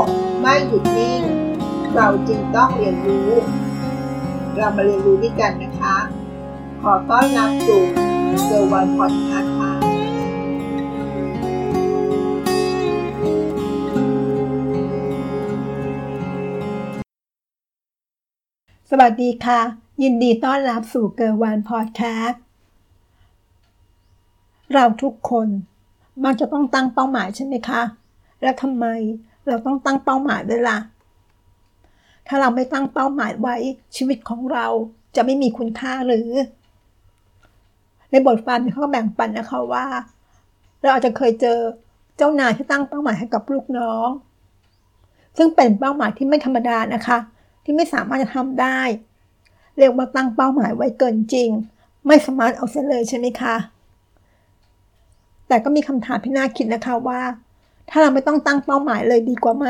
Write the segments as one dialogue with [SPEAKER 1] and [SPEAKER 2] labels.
[SPEAKER 1] ก ไม่หยุดนิ่ง เราจึงต้องเรียนรู้ เรามาเรียนรู้ด้วยกันนะคะ ขอต้อนรับสู่เซอร์วันพอดคาส์ค่ะ
[SPEAKER 2] สวัสดีค่ะ ยินดีต้อนรับสู่เกอร์วันพอดแคสต์เราทุกคนมักจะต้องตั้งเป้าหมายใช่ไหมคะ แล้วทำไม เราต้องตั้งเป้าหมายด้วยล่ะ ถ้าเราไม่ตั้งเป้าหมายไว้ชีวิตของเราจะไม่มีคุณค่าหรือ ในบทความเขาก็แบ่งปันนะคะว่า เราอาจจะเคยเจอเจ้านายที่ตั้งเป้าหมายให้กับลูกน้อง ซึ่งเป็นเป้าหมายที่ไม่ธรรมดานะคะ ที่ไม่สามารถจะทำได้ เรียกว่าตั้งเป้าหมายไว้เกินจริง ไม่สามารถเอาเสียเลยใช่ไหมคะแต่ก็มีคำถามที่น่าคิดนะคะว่า ถ้าเราไม่ต้องตั้งเป้าหมายเลยดีกว่าไหม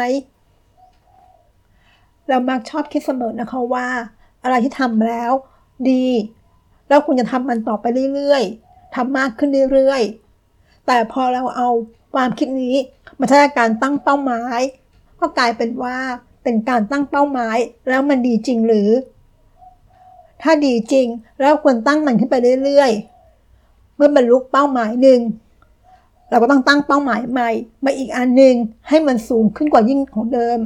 [SPEAKER 2] เรามักชอบคิดเสมอนะคะว่า อะไรที่ทำแล้ว ดีแล้วคุณจะทำมันต่อไปเรื่อยๆทำมากขึ้นเรื่อยๆ แต่พอเราเอาความคิดนี้มาใช้การตั้งเป้าหมาย ก็กลายเป็นว่าเป็นการตั้งเป้าหมายแล้วมันดีจริงหรือ ถ้าดีจริงแล้วควรตั้งมันขึ้นไปเรื่อยๆ เมื่อบรรลุเป้าหมายหนึ่ง เราก็ต้องตั้งเป้าหมายใหม่มาอีกอันหนึ่งให้มันสูงขึ้นกว่ายิ่งของเดิม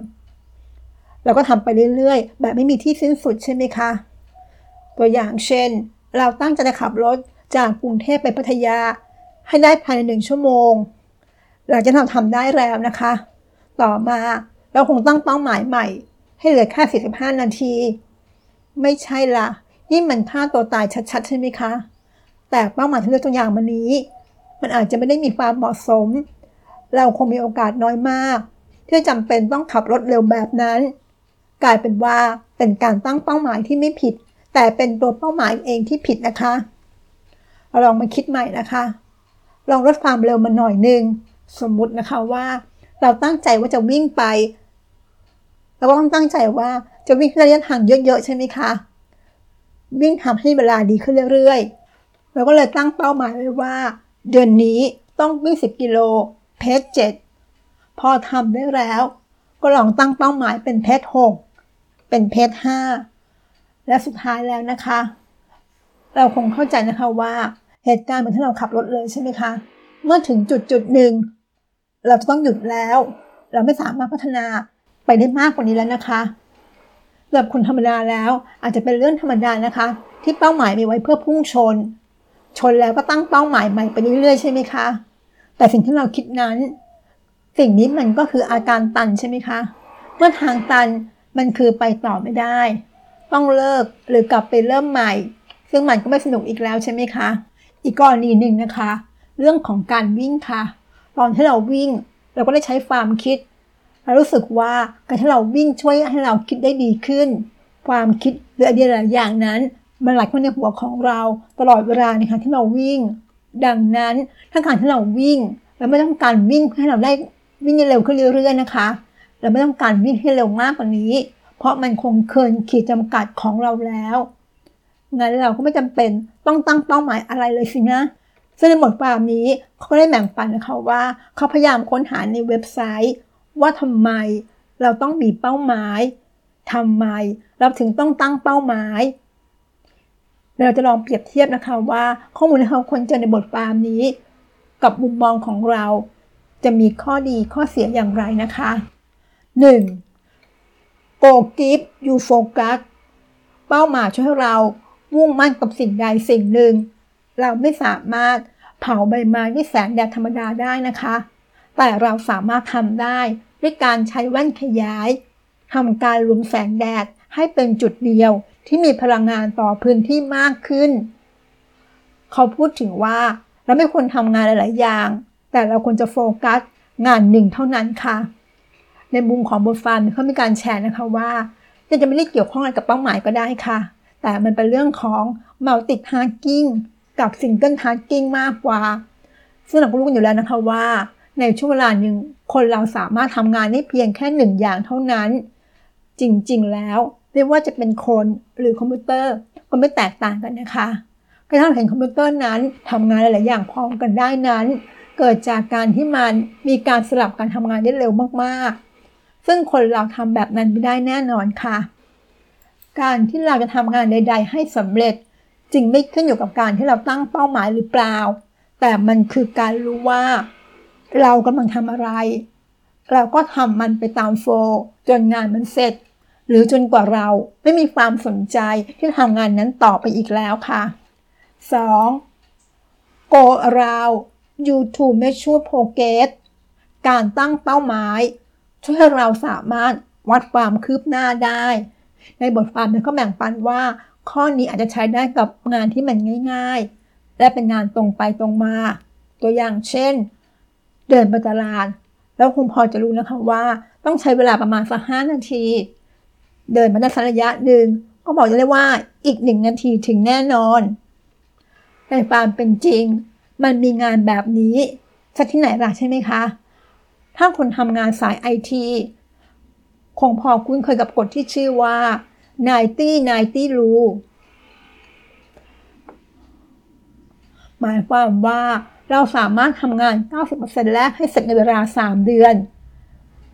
[SPEAKER 2] เราก็ทำไปเรื่อยๆ แบบไม่มีที่สิ้นสุดใช่ไหมคะ ตัวอย่างเช่น เราตั้งใจจะขับรถจากกรุงเทพไปพัทยา ให้ได้ภายในหนึ่งชั่วโมงเราจะทำทำได้แล้วนะคะ ต่อมาเราคงตั้งเป้าหมายใหม่ ให้เหลือแค่45 นาที ไม่ใช่ละนี่มันฆ่าตัวตายชัดๆ ใช่ไหมคะ แต่เป้าหมายที่เลือกตัวอย่างมานี้ มันอาจจะไม่ได้มีความเหมาะสม เราคงมีโอกาสน้อยมาก ที่จำเป็นต้องขับรถเร็วแบบนั้น กลายเป็นว่าเป็นการตั้งเป้าหมายที่ไม่ผิด แต่เป็นตัวเป้าหมายเองที่ผิดนะคะเราลองมาคิดใหม่นะคะ ลองลดความเร็วมาหน่อยนึง สมมุตินะคะว่า เราตั้งใจว่าจะวิ่งไปเราก็ต้องตั้งใจว่าจะวิ่งระยะทางเยอะๆใช่ไหมคะ วิ่งทำให้เวลาดีขึ้นเรื่อยๆเราก็เลยตั้งเป้าหมายไว้ว่า เดือนนี้ต้องวิ่ง10 กิโล เพจเจ็ดพอทำได้แล้ว ก็ลองตั้งเป้าหมายเป็นเพจหกเป็นเพจห้าและสุดท้ายแล้วนะคะ เราคงเข้าใจนะคะว่าเหตุการณ์เหมือนที่เราขับรถเลยใช่ไหมคะ เมื่อถึงจุดจุดหนึ่งเราจะต้องหยุดแล้ว เราไม่สามารถพัฒนาไปได้มากกว่านี้แล้วนะคะสำหรับคนธรรมดาแล้วอาจจะเป็นเรื่องธรรมดานะคะ ที่เป้าหมายมีไว้เพื่อพุ่งชน ชนแล้วก็ตั้งเป้าหมายใหม่ไปเรื่อยๆใช่ไหมคะ แต่สิ่งที่เราคิดนั้น สิ่งนี้มันก็คืออาการตันใช่ไหมคะ เมื่อทางตันมันคือไปต่อไม่ได้ ต้องเลิกหรือกลับไปเริ่มใหม่ ซึ่งมันก็ไม่สนุกอีกแล้วใช่ไหมคะ อีกกรณีหนึ่งนะคะ เรื่องของการวิ่งค่ะ ตอนที่เราวิ่งเราก็ได้ใช้ความคิดเรารู้สึกว่าการที่เราวิ่งช่วยให้เราคิดได้ดีขึ้น ความคิดหรือไอเดียหลายอย่างนั้น มันไหลเข้าในหัวของเราตลอดเวลาในการที่เราวิ่ง ดังนั้นถ้าการที่เราวิ่งเราไม่ต้องการวิ่งให้เราได้วิ่งเร็วขึ้นเรื่อยๆนะคะ เราไม่ต้องการวิ่งให้เร็วมากกว่านี้ เพราะมันคงเกินขีดจำกัดของเราแล้วงั้นเราก็ไม่จำเป็นต้องตั้งเป้าหมายอะไรเลยสินะซึ่งในบทความนี้เขาก็ได้แบ่งปันนะคะว่า เขาพยายามค้นหาในเว็บไซต์ ว่าทำไมเราต้องมีเป้าหมายทำไมเราถึงต้องตั้งเป้าหมาย เราจะลองเปรียบเทียบนะคะว่าข้อมูลที่เราควรเจอในบทความนี้ กับมุมมองของเรา จะมีข้อดีข้อเสียอย่างไรนะคะ 1. Go Give You Focus เป้าหมายช่วยให้เรามุ่งมั่นกับสิ่งใดสิ่งหนึ่ง เราไม่สามารถเผาใบไม้ด้วยแสงแดดธรรมดาได้นะคะ แต่เราสามารถทำได้ด้วยการใช้แว่นขยายทำการรวมแสงแดดให้เป็นจุดเดียว ที่มีพลังงานต่อพื้นที่มากขึ้น เขาพูดถึงว่าเราไม่ควรทำงานหลาย ๆ อย่าง แต่เราควรจะโฟกัสงานหนึ่งเท่านั้นค่ะ ในมุมของบทความเขามีการแชร์นะคะว่าจะไม่ได้เกี่ยวข้องอะไรกับเป้าหมายก็ได้ค่ะ แต่มันเป็นเรื่องของ multi tasking กับ single tasking มากกว่า ซึ่งเราก็รู้กันอยู่แล้วนะคะว่า ในช่วงเวลาหนึ่งคนเราสามารถทำงานได้เพียงแค่หนึ่งอย่างเท่านั้น จริง ๆ แล้ว ไม่ว่าจะเป็นคนหรือคอมพิวเตอร์ก็ไม่แตกต่างกันนะคะกระทั่งเห็นคอมพิวเตอร์นั้นทำงานหลาย ๆ อย่างพร้อมกันได้นั้น เกิดจากการที่มันมีการสลับการทำงานได้เร็วมาก ๆ ซึ่งคนเราทำแบบนั้นไม่ได้แน่นอนค่ะ การที่เราจะทำงานใด ๆ ให้สำเร็จจึงไม่ขึ้นอยู่กับการที่เราตั้งเป้าหมายหรือเปล่า แต่มันคือการรู้ว่า เรากำลังทำอะไร เราก็ทำมันไปตามโฟล์จนงานมันเสร็จ หรือจนกว่าเราไม่มีความสนใจที่ทำงานนั้นต่อไปอีกแล้วค่ะ 2. Go around you to measure progress การตั้งเป้าหมายช่วยให้เราสามารถวัดความคืบหน้าได้ ในบทความนี้ก็แบ่งปันว่า ข้อนี้อาจจะใช้ได้กับงานที่มันง่าย ๆ และเป็นงานตรงไปตรงมา ตัวอย่างเช่น เดินไปตลาด แล้วคงพอจะรู้นะคะว่า ต้องใช้เวลาประมาณสักห้านาที เดินมาได้สักระยะหนึ่งก็บอกได้ว่าอีกหนึ่งนาทีถึงแน่นอน ในความเป็นจริง มันมีงานแบบนี้สักที่ไหนล่ะใช่ไหมคะ ถ้าคนทำงานสายไอทีคงพอคุ้นเคยกับกฎที่ชื่อว่า 90 90 rule หมายความว่าเราสามารถทำงาน 90%แรกให้เสร็จในเวลา 3 เดือน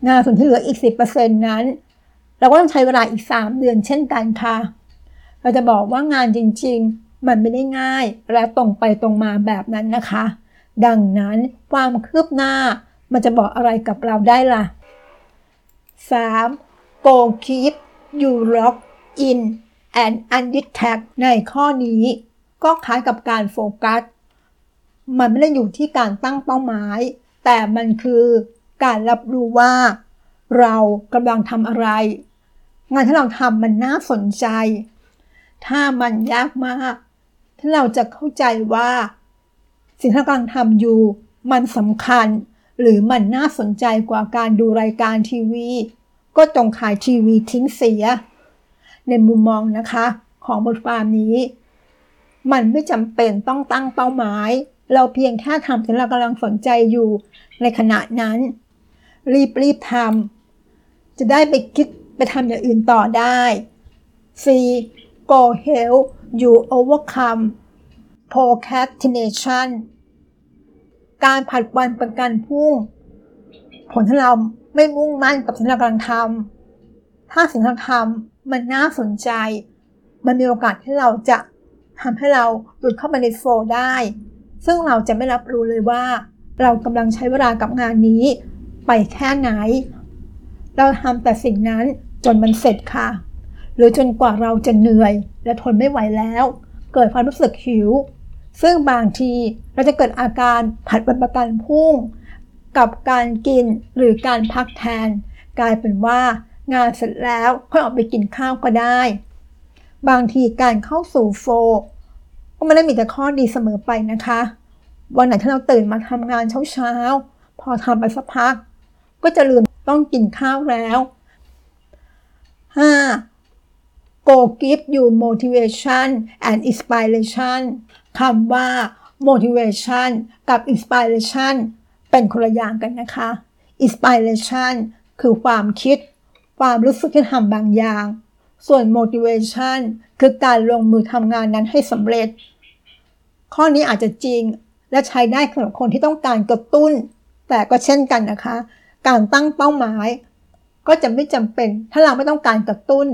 [SPEAKER 2] งานส่วนที่เหลืออีก 10%นั้น เราก็ต้องใช้เวลาอีก 3 เดือนเช่นกันค่ะ เราจะบอกว่างานจริง ๆ มันไม่ได้ง่าย และตรงไปตรงมาแบบนั้นนะคะ ดังนั้นความคืบหน้ามันจะบอกอะไรกับเราได้ล่ะ 3. Go keep you lock in and undetect ในข้อนี้ ก็คล้ายกับการโฟกัส มันไม่ได้อยู่ที่การตั้งเป้าหมาย แต่มันคือการรับรู้ว่า เรากำลังทำอะไร งานที่เราทำมันน่าสนใจ ถ้ามันยากมากถ้าเราจะเข้าใจว่า สิ่งที่เรากำลังทำอยู่ มันสำคัญ หรือมันน่าสนใจกว่าการดูรายการทีวี ก็จงขายทีวีทิ้งเสีย ในมุมมองนะคะของบทความนี้ มันไม่จำเป็นต้องตั้งเป้าหมาย เราเพียงแค่ทำที่เรากำลังสนใจอยู่ในขณะนั้น รีบรีบทำจะได้ไปคิด ไปทำอย่างอื่นต่อได้ C go help you overcome procrastination การผัดวันประกันพรุ่ง ผลที่เราไม่มุ่งมั่นกับสิ่งที่เรากำลังทำถ้าสิ่งที่เราทำมันน่าสนใจ มันมีโอกาสที่เราจะทำให้เราหลุดเข้ามาในโฟลได้ ซึ่งเราจะไม่รับรู้เลยว่า เรากำลังใช้เวลากับงานนี้ไปแค่ไหน เราทำแต่สิ่งนั้น จนมันเสร็จค่ะ หรือจนกว่าเราจะเหนื่อยและทนไม่ไหวแล้ว เกิดความรู้สึกหิว ซึ่งบางทีเราจะเกิดอาการผัดวันประกันพุ่ง กับการกินหรือการพักแทน กลายเป็นว่างานเสร็จแล้วค่อยออกไปกินข้าวก็ได้ บางทีการเข้าสู่โฟก็ไม่ได้มีแต่ข้อดีเสมอไปนะคะ วันไหนที่เราตื่นมาทำงานเช้าๆ พอทำไปสักพัก ก็จะลืมต้องกินข้าวแล้ว 5. Go give you motivation and inspiration คำว่า motivation กับ inspiration เป็นคนละอย่างกันนะคะ inspiration คือความคิด ความรู้สึกที่ทำบางอย่าง ส่วน motivation คือการลงมือทำงานนั้นให้สำเร็จ ข้อนี้อาจจะจริงและใช้ได้สำหรับคนที่ต้องการกระตุ้น แต่ก็เช่นกันนะคะ การตั้งเป้าหมาย ก็จะไม่จำเป็น ถ้าเราไม่ต้องการกระตุ้น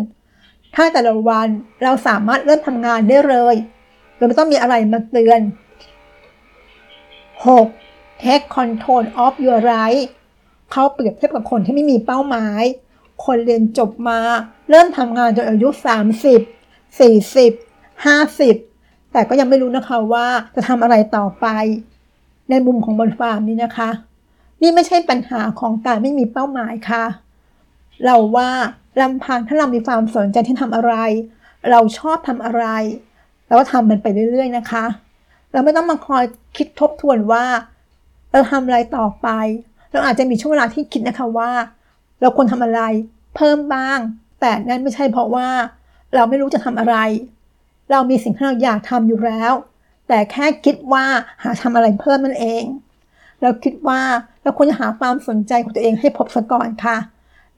[SPEAKER 2] ถ้าแต่ละวันเราสามารถเริ่มทำงานได้เลยโดยไม่ต้องมีอะไรมาเตือน 6. Take control of your life เขาเปรียบเทียบกับคนที่ไม่มีเป้าหมาย คนเรียนจบมา เริ่มทำงานจนอายุ 30 40 50 แต่ก็ยังไม่รู้นะคะว่าจะทำอะไรต่อไป ในมุมของบนฟาร์มนี้นะคะ นี่ไม่ใช่ปัญหาของการไม่มีเป้าหมายค่ะ เราว่าลำพังถ้าเรามีความสนใจที่ทำอะไร เราชอบทำอะไร เราก็ทำมันไปเรื่อย ๆ นะคะ เราไม่ต้องมาคอยคิดทบทวนว่า เราทำอะไรต่อไป เราอาจจะมีช่วงเวลาที่คิดนะคะว่า เราควรทำอะไรเพิ่มบ้าง แต่นั่นไม่ใช่เพราะว่า เราไม่รู้จะทำอะไร เรามีสิ่งที่เราอยากทำอยู่แล้ว แต่แค่คิดว่าหาทำอะไรเพิ่มนั่นเอง เราคิดว่าเราควรจะหาความสนใจของตัวเองให้พบซะก่อนค่ะ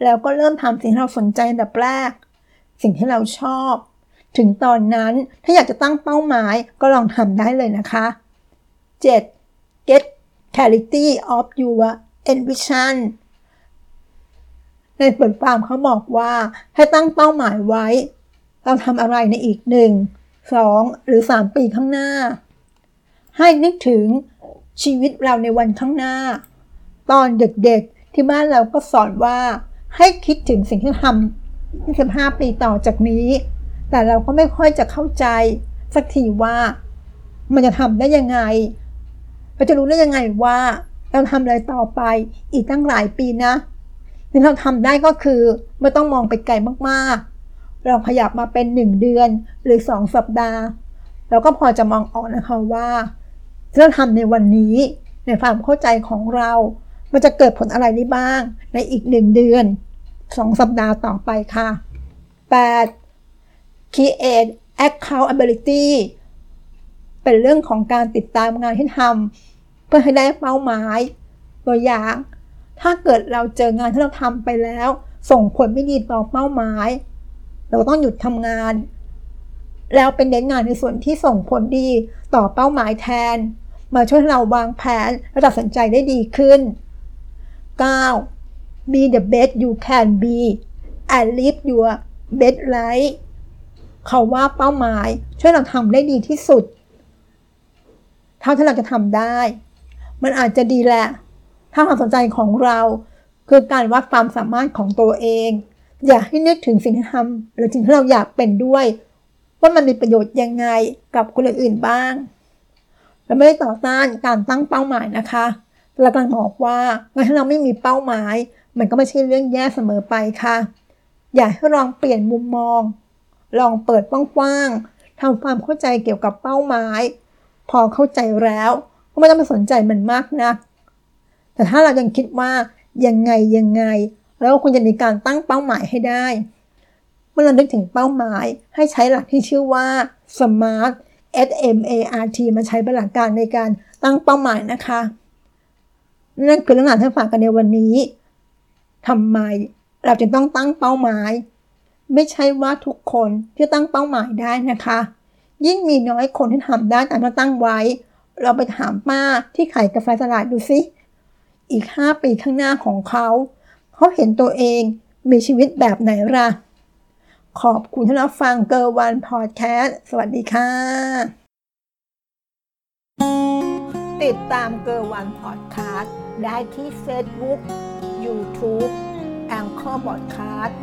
[SPEAKER 2] แล้วก็เริ่มทำสิ่งที่เราสนใจอันดับแรก สิ่งที่เราชอบ ถึงตอนนั้นถ้าอยากจะตั้งเป้าหมายก็ลองทำได้เลยนะคะ 7. get clarity of your ambition ในในบทความเขาบอกว่า ให้ตั้งเป้าหมายไว้ เราทำอะไรในอีกหนึ่งสองหรือสามปีข้างหน้า ให้นึกถึงชีวิตเราในวันข้างหน้า ตอนเด็กๆที่บ้านเราก็สอนว่า ให้คิดถึงสิ่งที่ทำ25ปีต่อจากนี้ แต่เราก็ไม่ค่อยจะเข้าใจสักทีว่ามันจะทำได้ยังไงเราจะรู้ได้ยังไงว่าเราทำอะไรต่อไปอีกตั้งหลายปีนะสิ่งที่เราทำได้ก็คือไม่ต้องมองไปไกลมากๆ เราขยับมาเป็น 1 เดือนหรือ 2 สัปดาห์ เราก็พอจะมองออกนะคะว่าที่เราทำในวันนี้ในความเข้าใจของเรา มันจะเกิดผลอะไรได้บ้าง ในอีก 1 เดือน 2 สัปดาห์ต่อไปค่ะ 8. create accountability เป็นเรื่องของการติดตามงานที่ทำเพื่อให้ได้เป้าหมายตัวอย่าง ถ้าเกิดเราเจองานที่เราทำไปแล้ว ส่งผลไม่ดีต่อเป้าหมาย เราต้องหยุดทำงาน แล้วเป็นเน้นงานในส่วนที่ส่งผลดีต่อเป้าหมายแทน มาช่วยเราวางแผนและตัดสินใจได้ดีขึ้น 9. be the best you can be and live your best life เขาว่าเป้าหมาย ช่วยเราทำได้ดีที่สุด เท่าที่เราจะทำได้ มันอาจจะดีแหละ ถ้าความสนใจของเราคือการวัดความสามารถของตัวเอง อยากให้นึกถึงสิ่งที่ทำหรือสิ่งที่เราอยากเป็นด้วย ว่ามันมีประโยชน์ยังไงกับคนอื่นๆบ้าง เราไม่ได้ต่อต้านการตั้งเป้าหมายนะคะ เรากำลังบอกว่าเมื่เราไม่มีเป้าหมาย มันก็ไม่ใช่เรื่องแย่เสมอไปค่ะ อยากให้ลองเปลี่ยนมุมมอง ลองเปิดกว้างๆทำความเข้าใจเกี่ยวกับเป้าหมาย พอเข้าใจแล้วก็ไม่ต้องไปสนใจมันมากนะัก แต่ถ้าเรายังคิดว่ายังไงยังไง แล้วควรจะมีการตั้งเป้าหมายให้ได้ เมื่อเรานึกถึงเป้าหมายให้ใช้หลักที่ชื่อว่า SMART S M A R T มาใช้เป็นหลักการในการตั้งเป้าหมายนะคะ นั่นคือเรื่องราวที่ฝากกันในวันนี้ทำไมเราจึงต้องตั้งเป้าหมาย ไม่ใช่ว่าทุกคนที่ตั้งเป้าหมายได้นะคะ ยิ่งมีน้อยคนที่ทำได้ตามที่ตั้งไว้ เราไปถามป้าที่ขายกาแฟตลาดดูสิอีก 5 ปีข้างหน้าของเขาเขาเห็นตัวเองมีชีวิตแบบไหนล่ะ ขอบคุณที่รับฟังเกอร์วันพอดแคสต์สวัสดีค่ะ ติดตามเกอร์วันพอดแคสต์ ได้ที่ Facebook YouTube แองเกอร์บอดคาสต์